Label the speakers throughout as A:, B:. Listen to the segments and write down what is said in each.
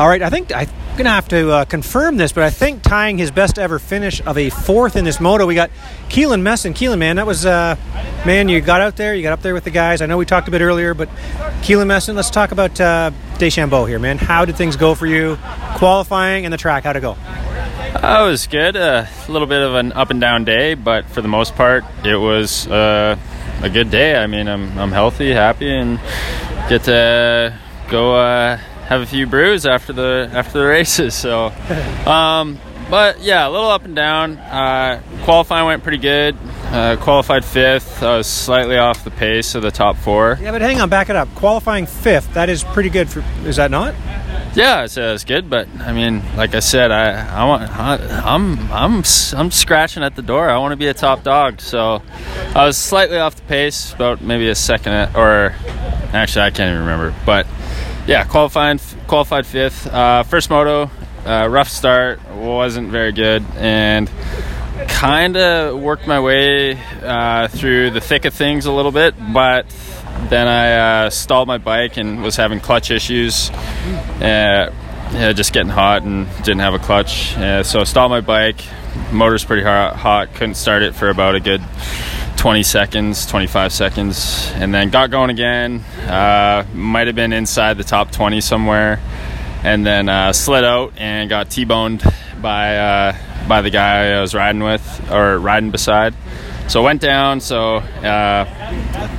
A: All right, I think I'm going to have to uh, confirm this, but I think tying his best ever finish of a fourth in this moto, we got Keylan Meston. Keylan, man, that was, uh, man, you got out there, you got up there with the guys. I know we talked a bit earlier, but Keylan Meston, let's talk about uh, Deschambault here, man. How did things go for you? Qualifying and the track, how'd it go?
B: Uh, it was good. Uh, a little bit of an up and down day, but for the most part, it was uh, a good day. I mean, I'm, I'm healthy, happy, and get to go uh, have a few brews after the after the races. So, um, but yeah, a little up and down. Uh, qualifying went pretty good. Uh, qualified fifth. I was slightly off the pace of the top four.
A: Yeah, but hang on, back it up. Qualifying fifth, that is pretty good for. Is that not?
B: Yeah, it's, uh, it's good, but I mean, like I said, I I want I, I'm I'm I'm scratching at the door. I want to be a top dog, so I was slightly off the pace, about maybe a second or actually I can't even remember, but yeah, qualified qualified fifth. Uh, first moto, uh, rough start, wasn't very good, and kind of worked my way uh, through the thick of things a little bit, but then I uh, stalled my bike and was having clutch issues. Uh, yeah, just getting hot and didn't have a clutch. So I stalled my bike. Motor's pretty hot, hot. Couldn't start it for about a good 20 seconds, 25 seconds, and then got going again. Uh, might have been inside the top 20 somewhere, and then uh, slid out and got T-boned by uh, by the guy I was riding with or riding beside. So went down. So uh,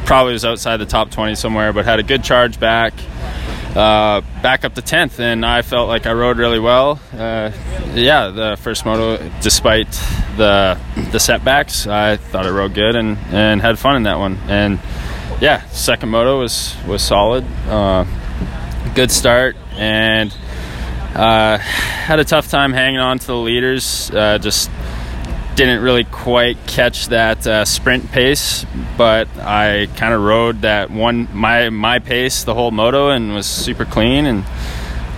B: probably was outside the top 20 somewhere, but had a good charge back. Uh, back up to 10th, and I felt like I rode really well. Uh, yeah, the first moto, despite the the setbacks, I thought I rode good and, and had fun in that one. And yeah, second moto was was solid. Uh, good start, and uh, had a tough time hanging on to the leaders. Uh, just didn't really quite catch that uh, sprint pace, but I kind of rode that one my my pace the whole moto and was super clean and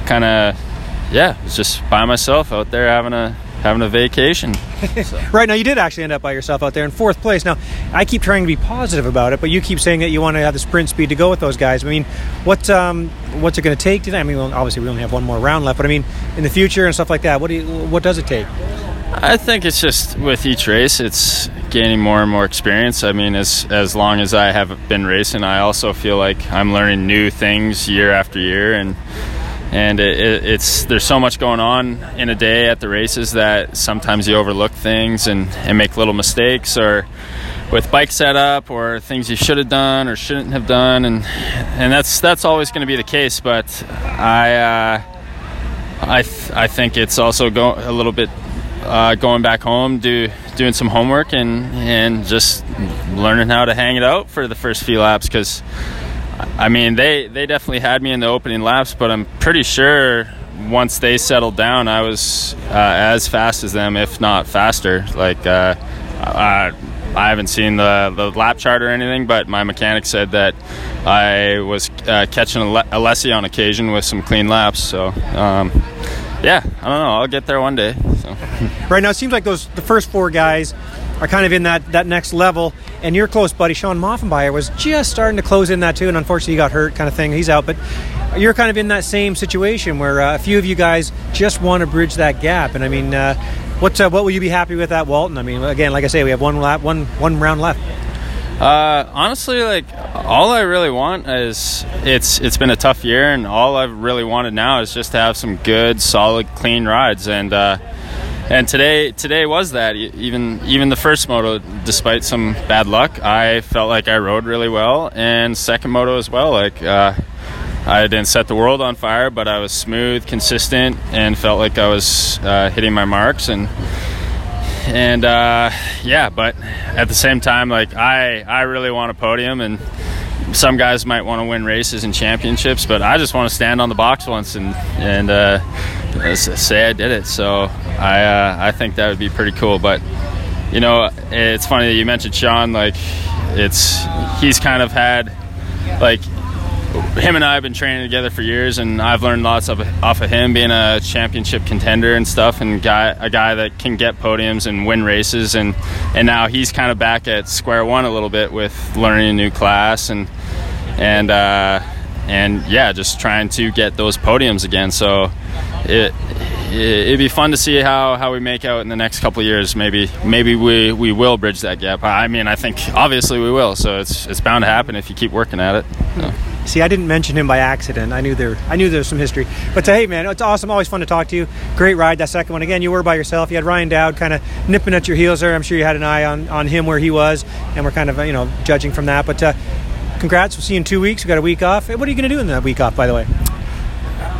B: kind of yeah, was just by myself out there having a having a vacation.
A: So. right now, you did actually end up by yourself out there in fourth place. Now, I keep trying to be positive about it, but you keep saying that you want to have the sprint speed to go with those guys. I mean, what um, what's it going to take today? I mean, well, obviously we only have one more round left, but I mean, in the future and stuff like that, what do you, what does it take?
B: I think it's just with each race, it's gaining more and more experience. I mean, as as long as I have been racing, I also feel like I'm learning new things year after year, and and it, it's there's so much going on in a day at the races that sometimes you overlook things and, and make little mistakes or with bike setup or things you should have done or shouldn't have done, and and that's that's always going to be the case. But I. Uh, I, th- I think it's also go- a little bit uh, going back home, do doing some homework and and just learning how to hang it out for the first few laps because I mean they they definitely had me in the opening laps, but I'm pretty sure once they settled down, I was uh, as fast as them, if not faster. Like uh, I, I haven't seen the, the lap chart or anything, but my mechanic said that I was uh, catching Alessi on occasion with some clean laps. So. Um, yeah, I don't know. I'll get there one day. So.
A: right now, it seems like those the first four guys are kind of in that, that next level, and your close buddy Shawn Maffenbeier was just starting to close in that too, and unfortunately he got hurt, kind of thing. He's out, but you're kind of in that same situation where uh, a few of you guys just want to bridge that gap. And I mean, uh, what uh, what will you be happy with at Walton? I mean, again, like I say, we have one lap, one one round left.
B: Uh, honestly, like all I really want is it's it's been a tough year, and all I've really wanted now is just to have some good, solid, clean rides, and uh, and today today was that. Even even the first moto, despite some bad luck, I felt like I rode really well, and second moto as well. Like uh, I didn't set the world on fire, but I was smooth, consistent, and felt like I was uh, hitting my marks and and uh, yeah, but at the same time, like I, I really want a podium, and some guys might want to win races and championships, but I just want to stand on the box once and and uh, say I did it. So I, uh, I think that would be pretty cool. But you know, it's funny that you mentioned Sean. Like, it's he's kind of had like him and I have been training together for years, and I've learned lots of, off of him being a championship contender and stuff, and guy a guy that can get podiums and win races, and and now he's kind of back at square one a little bit with learning a new class and and uh, and yeah, just trying to get those podiums again. So it, it would be fun to see how, how we make out in the next couple years. Maybe maybe we, we will bridge that gap. I mean, I think obviously we will. So it's it's bound to happen if you keep working at it. So.
A: See, I didn't mention him by accident. I knew there I knew there was some history. But uh, hey, man, it's awesome. Always fun to talk to you. Great ride that second one. Again, you were by yourself. You had Ryan Dowd kind of nipping at your heels there. I'm sure you had an eye on, on him where he was, and we're kind of you know judging from that. But uh, congrats. We'll see you in two weeks. We got a week off. What are you going to do in that week off, by the way?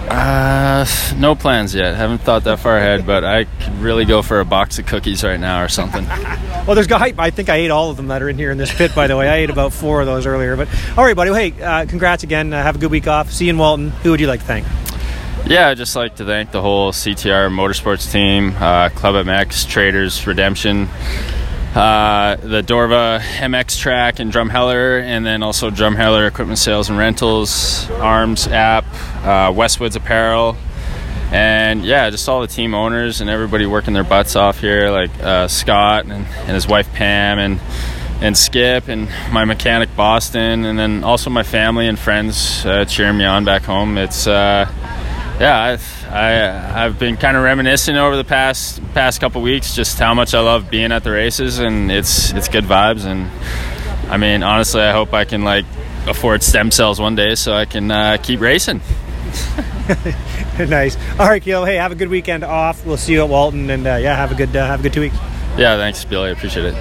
B: Uh, no plans yet. Haven't thought that far ahead, but I could really go for a box of cookies right now or something.
A: well, there's I, I think I ate all of them that are in here in this pit. By the way, I ate about four of those earlier. But all right, buddy. Well, hey, uh, congrats again. Uh, have a good week off. See you in Walton. Who would you like to thank?
B: Yeah, I'd just like to thank the whole CTR Motorsports team, uh, Club MX, Traders, Redemption, uh, the Dorva MX track in Drumheller, and then also Drumheller Equipment Sales and Rentals, Arms app, uh, Westwoods Apparel, and yeah, just all the team owners and everybody working their butts off here, like uh, Scott and, and, his wife Pam and and Skip and my mechanic Boston, and then also my family and friends uh, cheering me on back home. It's uh, yeah, I've I, I've been kind of reminiscing over the past past couple weeks just how much I love being at the races, and it's it's good vibes. And I mean, honestly, I hope I can like afford stem cells one day so I can uh, keep racing.
A: nice. All right, Keel. Hey, have a good weekend off. We'll see you at Walton, and uh, yeah, have a good uh, have a good two weeks.
B: Yeah, thanks, Billy. I appreciate it.